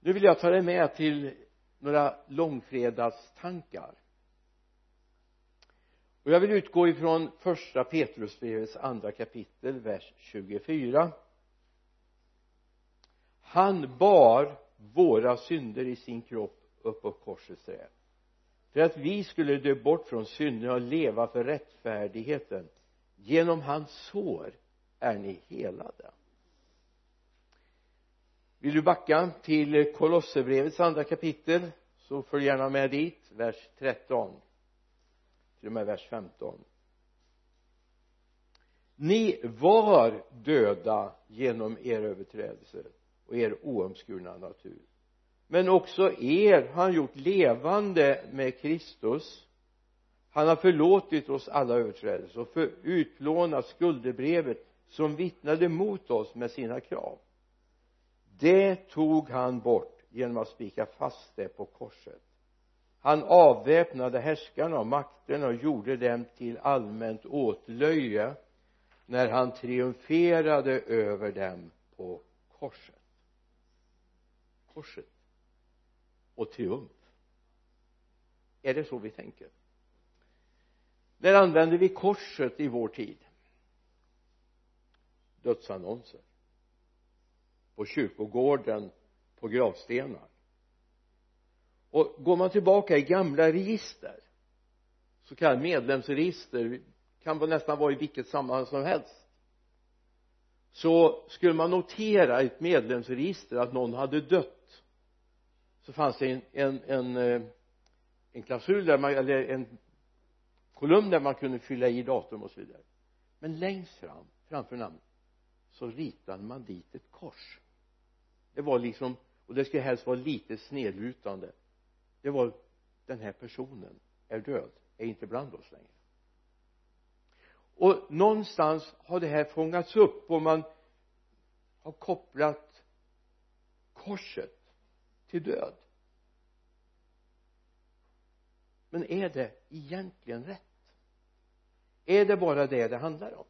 nu vill jag ta dig med till några långfredagstankar. Och jag vill utgå ifrån första Petrusbrevets andra kapitel vers 24 han bar våra synder i sin kropp upp på korsets träd för att vi skulle dö bort från synderna och leva för rättfärdigheten. Genom hans sår är ni helade vill du backa till kolosserbrevets andra kapitel så följ gärna med dit vers 13 till och med vers 15 ni var döda genom er överträdelser och er oomskurna natur. Men också er har han gjort levande med Kristus. Han har förlåtit oss alla överträdelser och för utplånat skuldebrevet som vittnade mot oss med sina krav det tog han bort genom att spika fast det på korset. Han avväpnade härskarna och makterna och gjorde dem till allmänt åtlöje när han triumferade över dem på korset. Korset och triumf. Är det så vi tänker? När använder vi korset i vår tid? Dödsannonser på kyrkogården på gravstenar. Och går man tillbaka i gamla register så kallade medlemsregister kan nästan vara i vilket sammanhang som helst så skulle man notera i ett medlemsregister att någon hade dött. Så fanns det en, en, en, eh, en klausul där man, eller en kolumn där man kunde fylla i datum och så vidare. Men längst fram framför namnet så ritade man dit ett kors det var liksom och det skulle helst vara lite snedlutande. Det var den här personen är död är inte bland oss längre. Och någonstans har det här fångats upp och man har kopplat korset till död. Men är det egentligen rätt? Är det bara det det handlar om?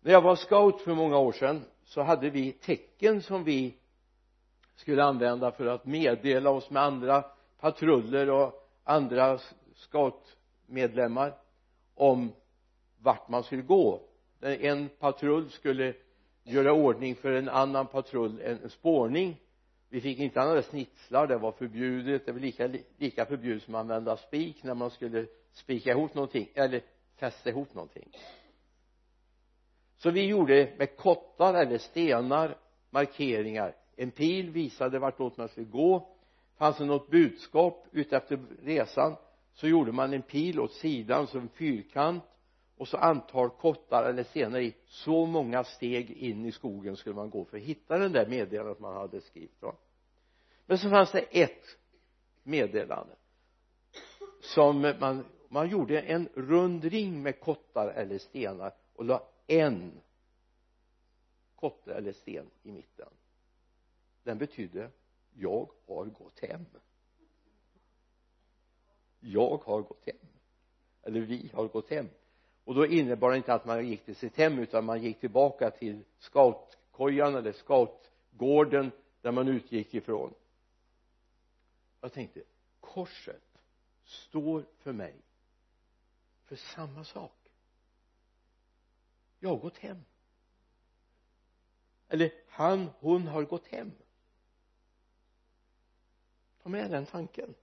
När jag var scout för många år sedan så hade vi tecken som vi skulle använda för att meddela oss med andra patruller och andra scoutmedlemmar om vart man skulle gå. En patrull skulle göra ordning för en annan patrull en spårning. Vi fick inte använda snitslar det var förbjudet det var lika, lika förbjudet som att använda spik när man skulle spika ihop någonting eller fästa ihop någonting så vi gjorde med kottar eller stenar markeringar. En pil visade vartåt man skulle gå. Fanns det något budskap utefter resan så gjorde man en pil åt sidan som en fyrkant och så antal kottar eller stenar i. Så många steg in i skogen skulle man gå för att hitta den där meddelandet man hade skrivit va? men så fanns det ett meddelande som man man gjorde en rund ring med kottar eller stenar och la en kotte eller sten i mitten. Den betydde jag har gått hem. Jag har gått hem. Eller vi har gått hem. Och då innebar det inte att man gick till sitt hem utan man gick tillbaka till scoutkojan eller scoutgården där man utgick ifrån. Jag tänkte korset står för mig för samma sak jag har gått hem. Eller han, hon har gått hem. Ta med den tanken.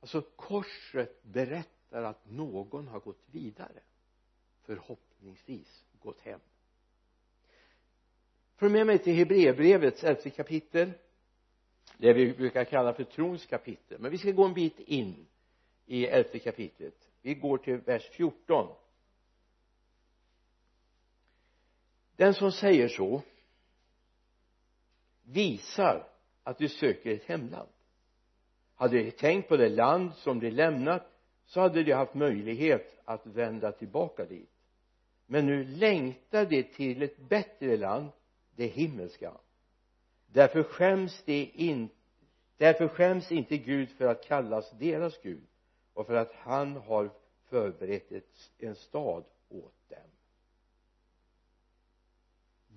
Alltså korset berättar att någon har gått vidare. Förhoppningsvis gått hem. Följ med mig till Hebreerbrevets elfte kapitel. Det vi brukar kalla för trons kapitel men vi ska gå en bit in i elfte kapitlet. Vi går till vers 14 den som säger så visar att du söker ett hemland. Hade de tänkt på det land som de lämnat så hade de haft möjlighet att vända tillbaka dit. Men nu längtar de till ett bättre land det himmelska. Därför skäms de inte därför skäms inte Gud för att kallas deras Gud och för att han har förberett ett, en stad åt dem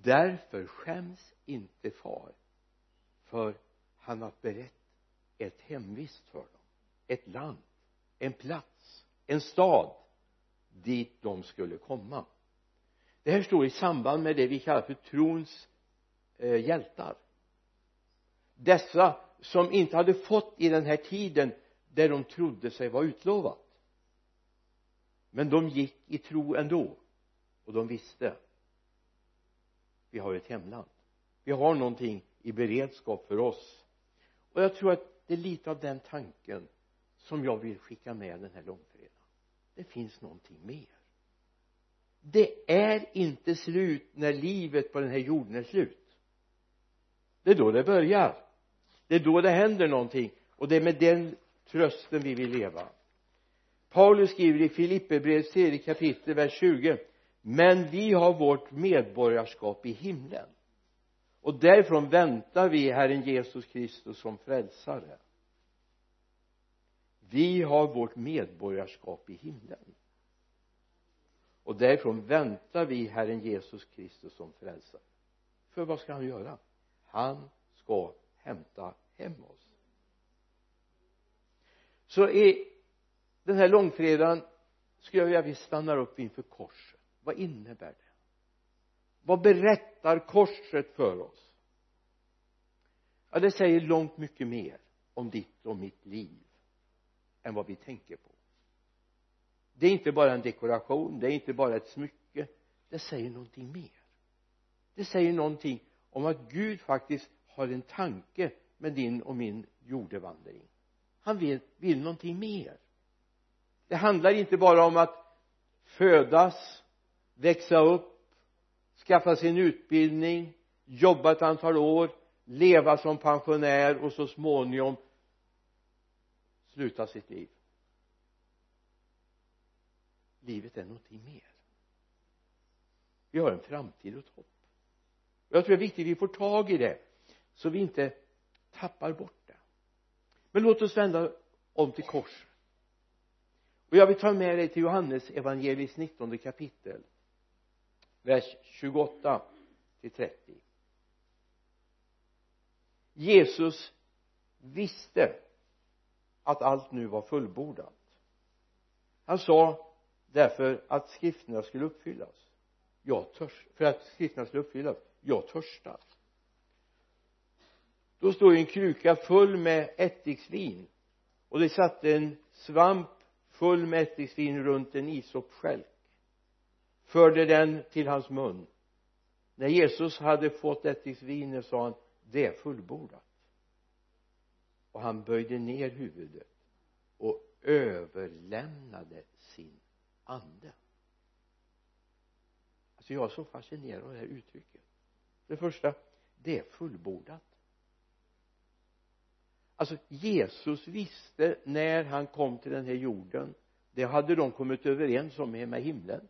därför skäms inte far för han har berett ett hemvist för dem ett land en plats en stad dit de skulle komma. Det här står i samband med det vi kallar för trons eh, hjältar. Dessa som inte hade fått i den här tiden där de trodde sig vara utlovat. Men de gick i tro ändå och de visste vi har ett hemland. Vi har någonting i beredskap för oss. Och jag tror att det är lite av den tanken som jag vill skicka med den här långfredagen. Det finns någonting mer. Det är inte slut när livet på den här jorden är slut. Det är då det börjar. Det är då det händer någonting. Och det är med den trösten vi vill leva. Paulus skriver i Filipperbrevets tredje kapitel vers 20 men vi har vårt medborgarskap i himlen. Och därifrån väntar vi Herren Jesus Kristus som frälsare. Vi har vårt medborgarskap i himlen. Och därifrån väntar vi Herren Jesus Kristus som frälsare. För vad ska han göra? Han ska hämta hem oss. Så i den här långfredagen skulle jag vilja att vi stannar upp inför korset vad innebär det? Vad berättar korset för oss? Ja det säger långt mycket mer om ditt och mitt liv än vad vi tänker på. Det är inte bara en dekoration det är inte bara ett smycke. Det säger någonting mer. Det säger någonting om att Gud faktiskt har en tanke med din och min jordevandring. Han vill, vill någonting mer. Det handlar inte bara om att födas växa upp skaffa sin utbildning jobba ett antal år leva som pensionär och så småningom sluta sitt liv. Livet är någonting mer. Vi har en framtid och ett hopp. Och jag tror det är viktigt att vi får tag i det så vi inte tappar bort det. Men låt oss vända om till korset och jag vill ta med dig till Johannes evangelis 19 kapitel vers 28 till 30 Jesus visste att allt nu var fullbordat. Han sa därför att skrifterna skulle uppfyllas. Jag törs för att skrifterna skulle uppfyllas jag törstar. Då stod en kruka full med ättiksvin och det satt en svamp full med ättiksvin runt en isopstjälk förde den till hans mun. När Jesus hade fått ättiksvinet sa han det är fullbordat. Och han böjde ner huvudet och överlämnade sin ande. Alltså jag är så fascinerad av det här uttrycket. Det första det är fullbordat. Alltså Jesus visste när han kom till den här jorden det hade de kommit överens om hemma i himlen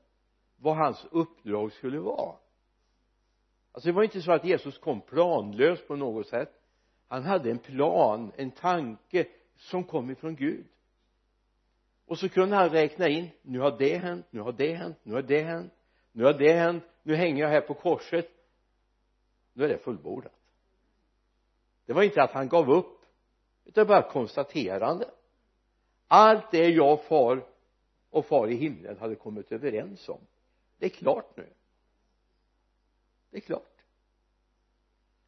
vad hans uppdrag skulle vara. Alltså det var inte så att Jesus kom planlöst på något sätt. Han hade en plan, en tanke som kom ifrån Gud. Och så kunde han räkna in nu har det hänt, nu har det hänt, nu har det hänt nu har det hänt, nu hänger jag här på korset. Nu är det fullbordat. Det var inte att han gav upp utan bara konstaterande. Allt det jag far och far i himlen hade kommit överens om det är klart nu. Det är klart.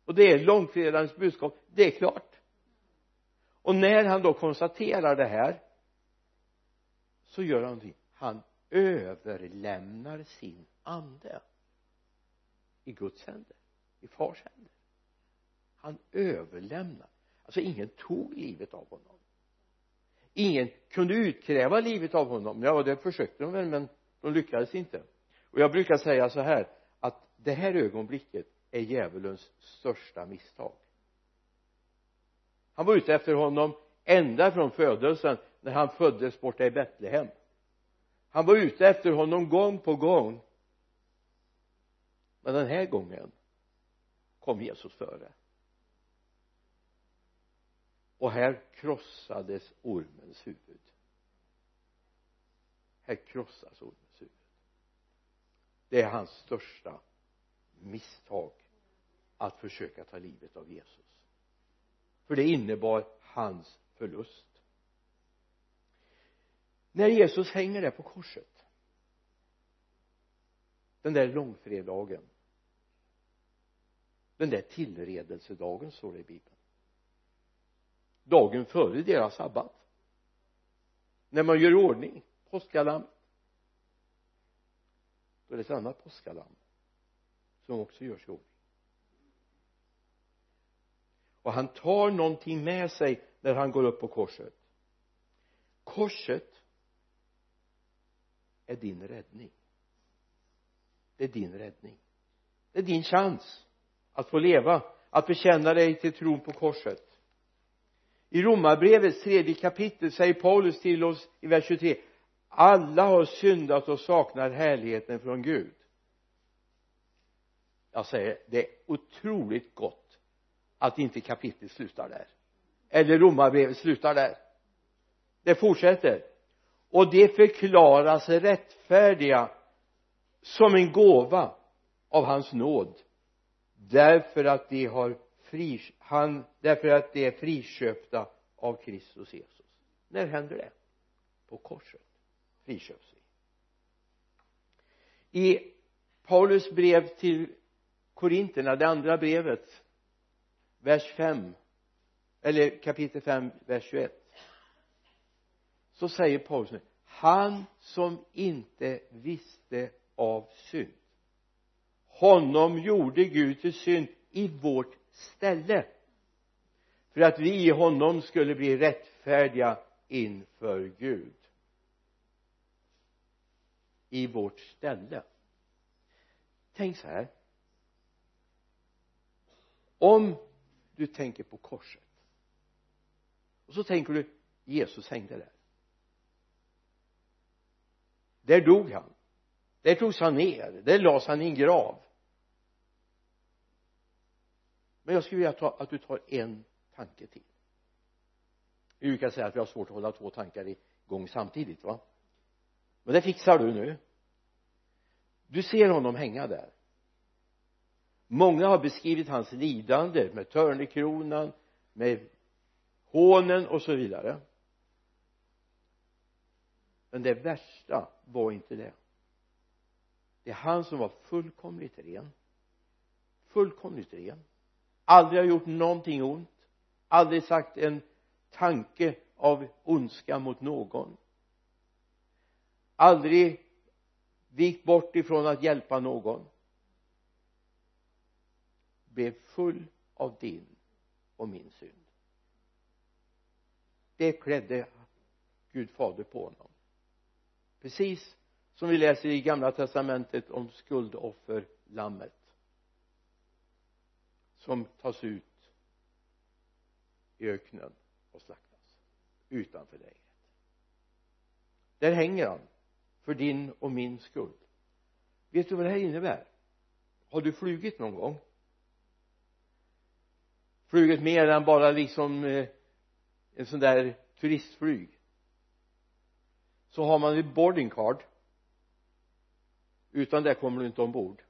Och det är långfredagens budskap. Det är klart. Och när han då konstaterar det här så gör han någonting han överlämnar sin ande i Guds händer i fars händer. Han överlämnar. Alltså ingen tog livet av honom. Ingen kunde utkräva livet av honom. Ja det försökte de väl men de lyckades inte och jag brukar säga så här att det här ögonblicket är djävulens största misstag. Han var ute efter honom ända från födelsen när han föddes borta i Betlehem. Han var ute efter honom gång på gång. Men den här gången kom Jesus före. Och här krossades ormens huvud. Här krossas ormen det är hans största misstag att försöka ta livet av Jesus. För det innebar hans förlust. När Jesus hänger där på korset den där långfredagen den där tillredelsedagen står det i bibeln. Dagen före deras sabbat när man gör ordning påskalammet är det ett annat påskalamm som också görs i ordning. Och han tar någonting med sig när han går upp på korset. Korset är din räddning. Det är din räddning. Det är din chans att få leva att bekänna dig till tron på korset. I romarbrevets tredje kapitel säger Paulus till oss i vers 23 alla har syndat och saknar härligheten från Gud. Jag säger det är otroligt gott att inte kapitlet slutar där. Eller romarbrevet slutar där. Det fortsätter. Och de förklaras rättfärdiga som en gåva av hans nåd. Därför att de har fri, han, därför att de är friköpta av Kristus Jesus. När händer det? På korset friköps vi i Paulus brev till Korinterna det andra brevet vers 5 eller kapitel 5 vers 21 så säger Paulus nu han som inte visste av synd honom gjorde Gud till synd i vårt ställe för att vi i honom skulle bli rättfärdiga inför Gud i vårt ställe. Tänk så här. Om du tänker på korset och så tänker du Jesus hängde där. Där dog han. Där togs han ner. Där lades han i en grav. Men jag skulle vilja ta, att du tar en tanke till. Vi brukar säga att vi har svårt att hålla två tankar igång samtidigt va? Men det fixar du nu. Du ser honom hänga där. Många har beskrivit hans lidande med törnekronan med hånen och så vidare. Men det värsta var inte det. Det är han som var fullkomligt ren. Fullkomligt ren. Aldrig har gjort någonting ont. Aldrig sagt en tanke av ondska mot någon aldrig vikt bort ifrån att hjälpa någon. Blev full av din och min synd. Det klädde Gud fader på honom. Precis som vi läser i gamla testamentet om skuldofferlammet som tas ut i öknen och slaktas utanför lägret. Där hänger han för din och min skull. Vet du vad det här innebär? Har du flugit någon gång? Flugit mer än bara liksom eh, en sån där turistflyg? Så har man ett boarding card. Utan det kommer du inte ombord.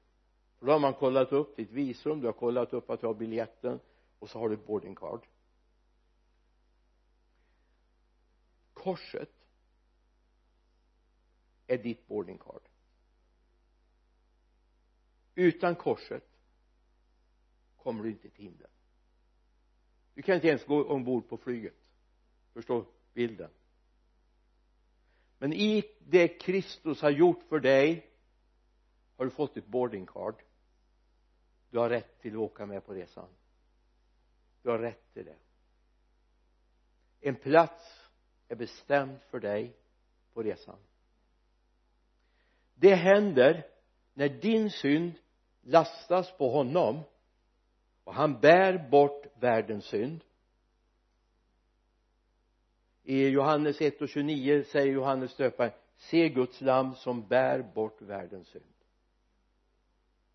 För då har man kollat upp ditt visum du har kollat upp att du har biljetten och så har du boarding card. Korset är ditt boarding card utan korset kommer du inte till himlen. Du kan inte ens gå ombord på flyget. Förstå bilden? Men i det Kristus har gjort för dig har du fått ett boarding card du har rätt till att åka med på resan. Du har rätt till det. En plats är bestämd för dig på resan det händer när din synd lastas på honom och han bär bort världens synd. I Johannes 1 och 29 säger Johannes döparen se Guds lam som bär bort världens synd.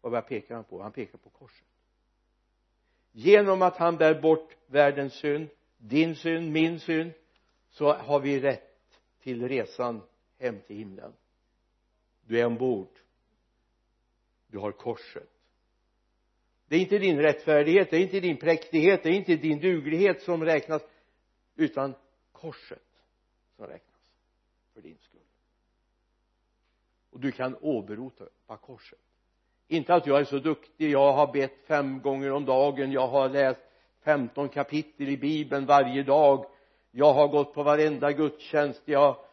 Och vad pekar han på? Han pekar på korset. Genom att han bär bort världens synd din synd, min synd så har vi rätt till resan hem till himlen du är ombord. Du har korset. Det är inte din rättfärdighet det är inte din präktighet det är inte din duglighet som räknas utan korset som räknas för din skull. Och du kan åberopa korset. Inte att jag är så duktig jag har bett fem gånger om dagen jag har läst 15 kapitel i bibeln varje dag jag har gått på varenda gudstjänst jag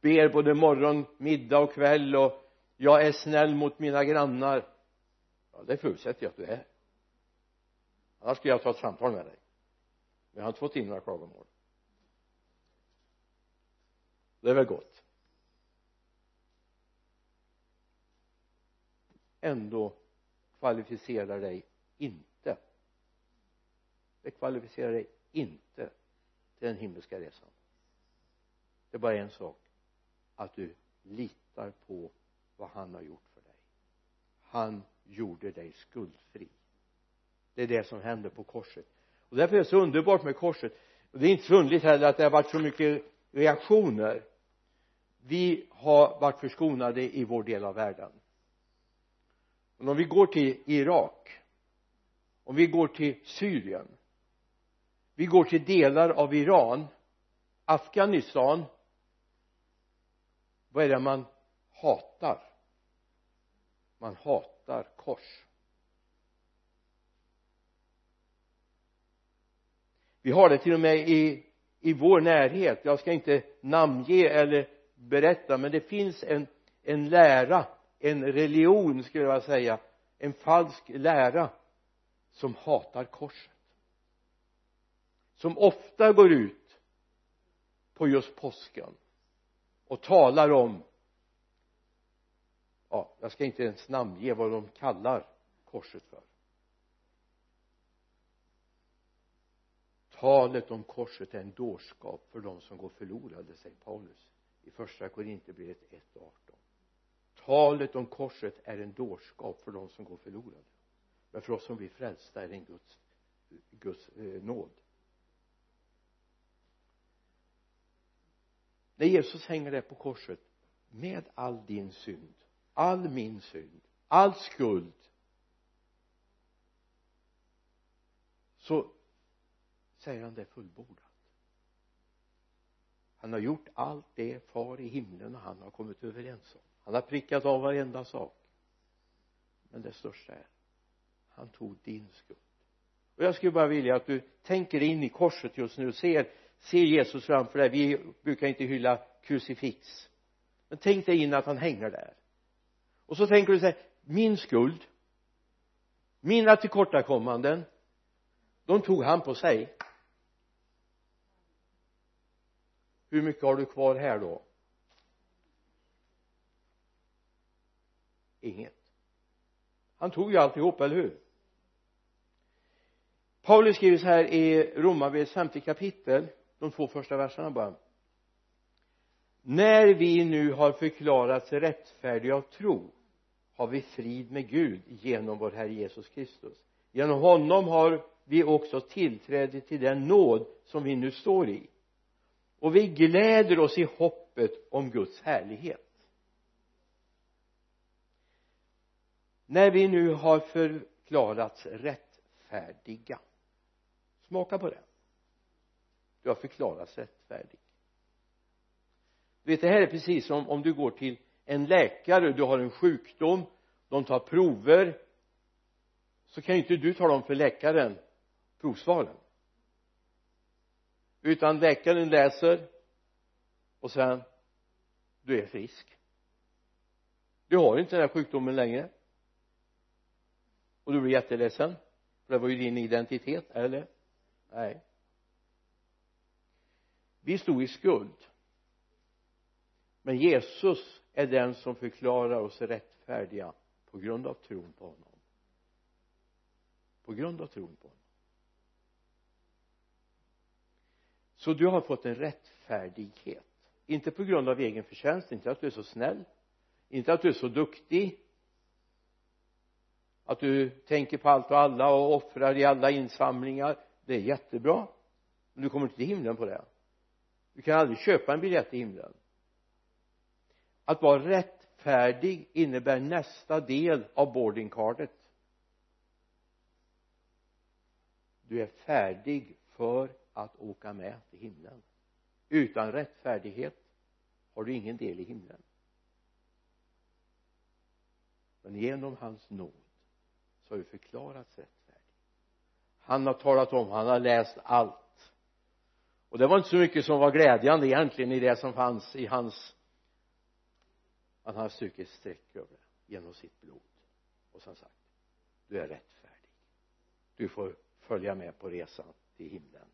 ber både morgon, middag och kväll och jag är snäll mot mina grannar. Ja, det förutsätter jag att du är. Annars skulle jag ta ett samtal med dig. Men jag har inte fått in några klagomål det är väl gott. Ändå kvalificerar dig inte. Det kvalificerar dig inte till den himmelska resan det är bara en sak. Att du litar på vad han har gjort för dig. Han gjorde dig skuldfri. Det är det som händer på korset. Och därför är det så underbart med korset. Och det är inte så underligt heller att det har varit så mycket reaktioner. Vi har varit förskonade i vår del av världen. Men om vi går till Irak om vi går till Syrien vi går till delar av Iran Afghanistan vad är det man hatar? Man hatar kors. Vi har det till och med i i vår närhet. Jag ska inte namnge eller berätta men det finns en en lära en religion skulle jag vilja säga en falsk lära som hatar korset. Som ofta går ut på just påsken och talar om ja, jag ska inte ens namnge vad de kallar korset för. Talet om korset är en dårskap för de som går förlorade säger Paulus i första Korinthierbrevet 1.18 talet om korset är en dårskap för de som går förlorade. Men för oss som blir frälsta är det en Guds, Guds eh, nåd. När Jesus hänger där på korset med all din synd all min synd all skuld så säger han det är fullbordat. Han har gjort allt det far i himlen och han har kommit överens om. Han har prickat av varenda sak. Men det största är han tog din skuld. Och jag skulle bara vilja att du tänker in i korset just nu och ser ser Jesus framför dig. Vi brukar inte hylla krucifix. Men tänk dig in att han hänger där. Och så tänker du så här min skuld mina tillkortakommanden de tog han på sig. Hur mycket har du kvar här då? Inget. Han tog ju alltihop, eller hur? Paulus skriver så här i Romarbrevets femte kapitel de två första verserna bara. När vi nu har förklarats rättfärdiga av tro har vi frid med Gud genom vår Herre Jesus Kristus. Genom honom har vi också tillträde till den nåd som vi nu står i. Och vi gläder oss i hoppet om Guds härlighet. När vi nu har förklarats rättfärdiga smaka på det du har förklarats rättfärdig du vet det här är precis som om du går till en läkare du har en sjukdom de tar prover så kan ju inte du tala om för läkaren provsvaren. Utan läkaren läser och sen du är frisk. Du har inte den här sjukdomen längre. Och du blir jätteledsen för det var ju din identitet eller? Nej vi stod i skuld. Men Jesus är den som förklarar oss rättfärdiga på grund av tron på honom. På grund av tron på honom. Så du har fått en rättfärdighet. Inte på grund av egen förtjänst inte att du är så snäll inte att du är så duktig. Att du tänker på allt och alla och offrar i alla insamlingar. Det är jättebra. Men du kommer inte till himlen på det du kan aldrig köpa en biljett till himlen. Att vara rättfärdig innebär nästa del av boardingcardet du är färdig för att åka med till himlen. Utan rättfärdighet har du ingen del i himlen. Men genom hans nåd så har du förklarats rättfärdig han har talat om, han har läst allt och det var inte så mycket som var glädjande egentligen i det som fanns i hans han har strukit streck över det genom sitt blod. Och sen sagt du är rättfärdig. Du får följa med på resan till himlen.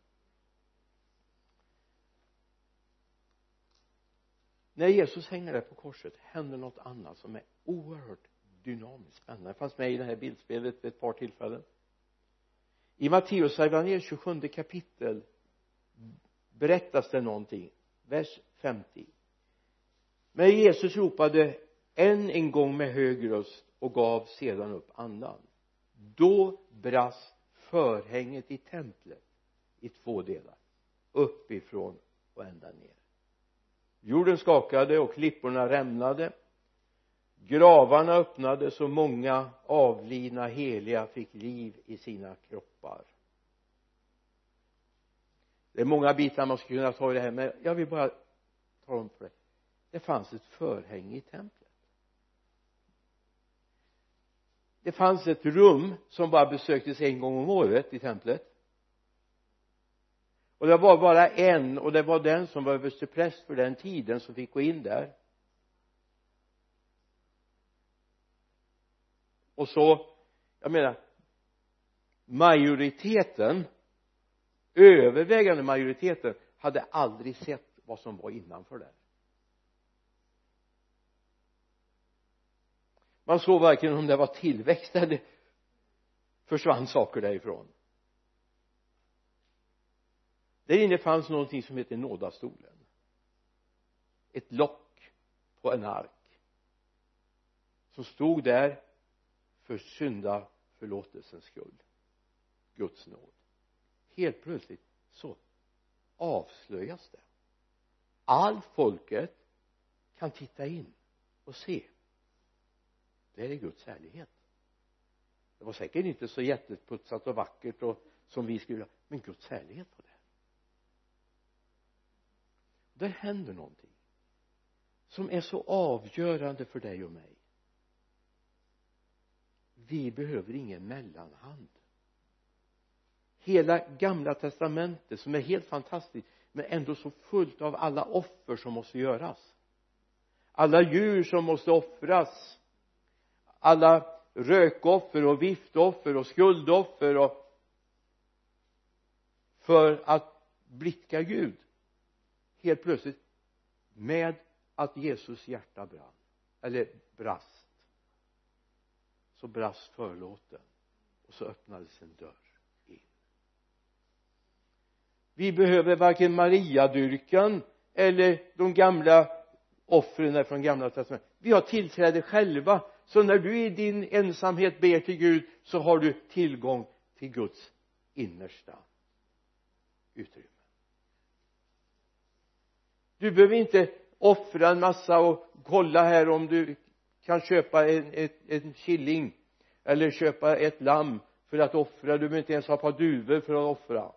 När Jesus hänger där på korset händer något annat som är oerhört dynamiskt spännande. Det fanns med i det här bildspelet vid ett par tillfällen. I Matteus evangeliet 27 kapitel berättas det någonting. Vers 50 men Jesus ropade än en gång med hög röst och gav sedan upp andan. Då brast förhänget i templet i två delar uppifrån och ända ner. Jorden skakade och klipporna rämnade. Gravarna öppnades och många avlidna heliga fick liv i sina kroppar det är många bitar man skulle kunna ta i det här men jag vill bara tala om för dig. Det fanns ett förhänge i templet. Det fanns ett rum som bara besöktes en gång om året i templet. Och det var bara en och det var den som var överstepräst för den tiden som fick gå in där. Och så jag menar majoriteten övervägande majoriteten hade aldrig sett vad som var innanför där. Man såg varken om det var tillväxt eller försvann saker därifrån. Där inne fanns någonting som heter nådastolen. Ett lock på en ark som stod där för syndaförlåtelsens skull Guds nåd helt plötsligt så avslöjas det. Allt folket kan titta in och se. Det är Guds härlighet. Det var säkert inte så jätteputsat och vackert och som vi skulle men Guds härlighet var där. Där händer någonting som är så avgörande för dig och mig. Vi behöver ingen mellanhand hela gamla testamentet som är helt fantastiskt men ändå så fullt av alla offer som måste göras. Alla djur som måste offras. Alla rökoffer och viftoffer och skuldoffer och för att blicka Gud. Helt plötsligt med att Jesus hjärta brann eller brast så brast förlåten och så öppnades en dörr vi behöver varken Mariadyrkan eller de gamla offren från gamla testamentet. Vi har tillträde själva. Så när du i din ensamhet ber till Gud så har du tillgång till Guds innersta utrymme. Du behöver inte offra en massa och kolla här om du kan köpa en, en, en killing eller köpa ett lamm för att offra. Du behöver inte ens ha ett par duvor för att offra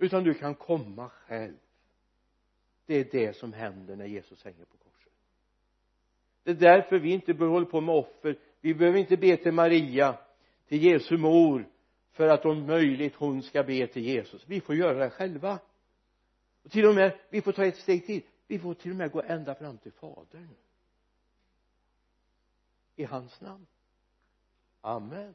utan du kan komma själv. Det är det som händer när Jesus hänger på korset. Det är därför vi inte behöver hålla på med offer. Vi behöver inte be till Maria till Jesu mor för att om möjligt hon ska be till Jesus. Vi får göra det själva. Och till och med vi får ta ett steg till. Vi får till och med gå ända fram till fadern. I hans namn. Amen.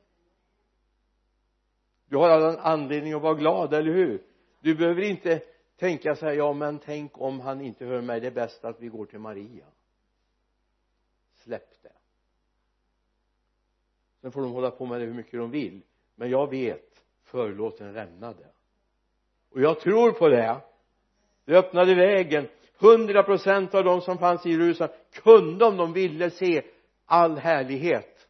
Du har all anledning att vara glad, eller hur? Du behöver inte tänka så här ja men tänk om han inte hör mig. Det är bäst att vi går till Maria. Släpp det. Sen får de hålla på med det hur mycket de vill. Men jag vet förlåten rämnade. Och jag tror på det. Det öppnade vägen. Hundra procent av de som fanns i Jerusalem kunde om de ville se all härlighet.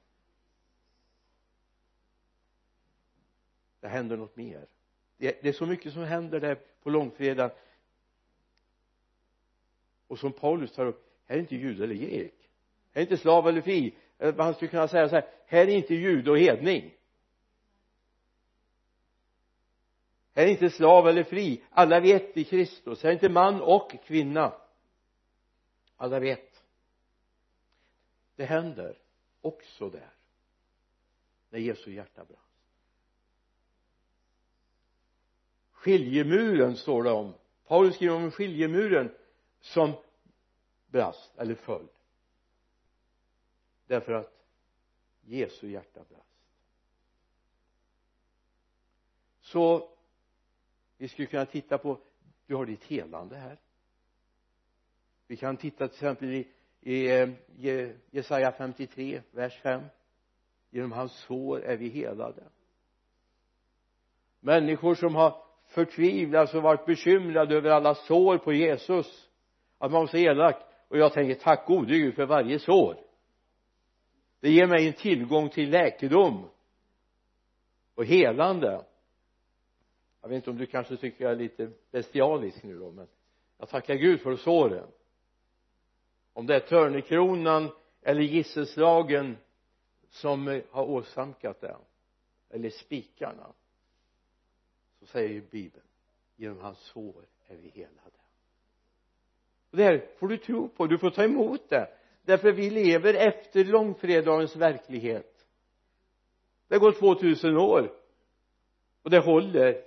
Det händer något mer det, det är så mycket som händer där på långfredagen. Och som Paulus tar upp här är inte jude eller grek. Här är inte slav eller fri man eh, skulle kunna säga så här här är inte jude och hedning. Här är inte slav eller fri. Alla vet i Kristus. Här är inte man och kvinna. Alla vet. Det händer också där när Jesu hjärta brann. Skiljemuren står det om. Paulus skriver om skiljemuren som brast eller föll. Därför att Jesu hjärta brast. Så vi skulle kunna titta på du har ditt helande här. Vi kan titta till exempel i, i eh, Jesaja 53 vers 5 genom hans sår är vi helade. Människor som har förtvivlats alltså och varit bekymrad över alla sår på Jesus. Att man var så elak. Och jag tänker tack gode Gud för varje sår. Det ger mig en tillgång till läkedom. Och helande. Jag vet inte om du kanske tycker jag är lite bestialisk nu då men jag tackar Gud för såren. Om det är törnekronan eller gisselslagen som har åsamkat det eller spikarna så säger ju bibeln genom hans sår är vi helade. Och det här får du tro på, du får ta emot det därför vi lever efter långfredagens verklighet. Det går 2000 år och det håller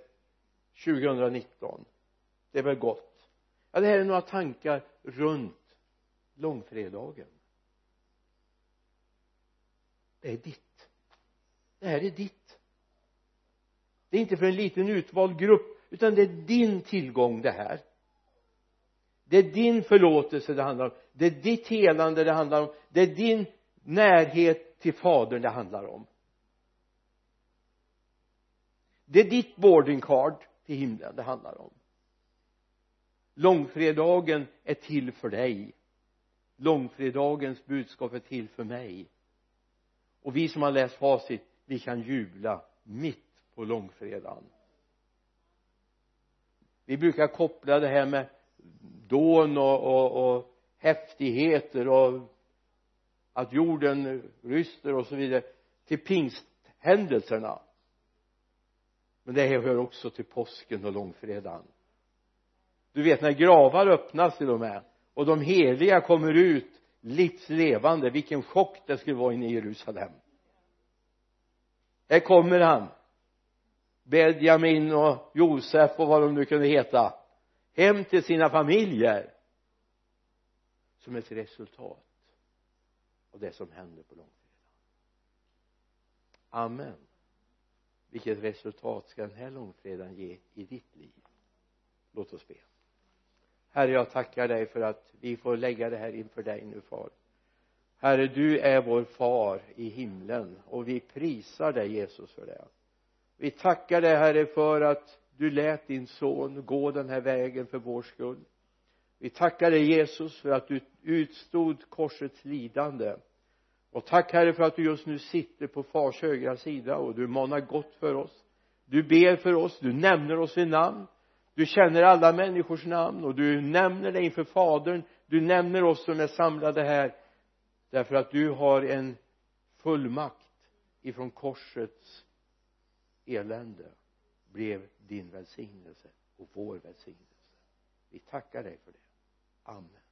2019 det är väl gott. Ja det här är några tankar runt långfredagen. Det är ditt. Det här är ditt det är inte för en liten utvald grupp utan det är din tillgång det här. Det är din förlåtelse det handlar om. Det är ditt helande det handlar om. Det är din närhet till fadern det handlar om. Det är ditt boarding card till himlen det handlar om. Långfredagen är till för dig. Långfredagens budskap är till för mig. Och vi som har läst facit vi kan jubla mitt på långfredagen. Vi brukar koppla det här med dån och, och, och häftigheter och att jorden ryster och så vidare till pingsthändelserna. Men det hör också till påsken och långfredagen. Du vet när gravar öppnas till och med och de heliga kommer ut livslevande vilken chock det skulle vara inne i Jerusalem. Här kommer han. Benjamin och Josef och vad de nu kunde heta hem till sina familjer som ett resultat av det som hände på långfredagen amen. Vilket resultat ska den här långfredagen ge i ditt liv? Låt oss be. Herre jag tackar dig för att vi får lägga det här inför dig nu far. Herre du är vår far i himlen och vi prisar dig Jesus för det vi tackar dig herre för att du lät din son gå den här vägen för vår skull. Vi tackar dig Jesus för att du utstod korsets lidande. Och tack herre för att du just nu sitter på fars högra sida och du manar gott för oss. Du ber för oss, du nämner oss vid namn. Du känner alla människors namn och du nämner dig inför fadern. Du nämner oss som är samlade här därför att du har en fullmakt ifrån korsets elände blev din välsignelse och vår välsignelse. Vi tackar dig för det. Amen.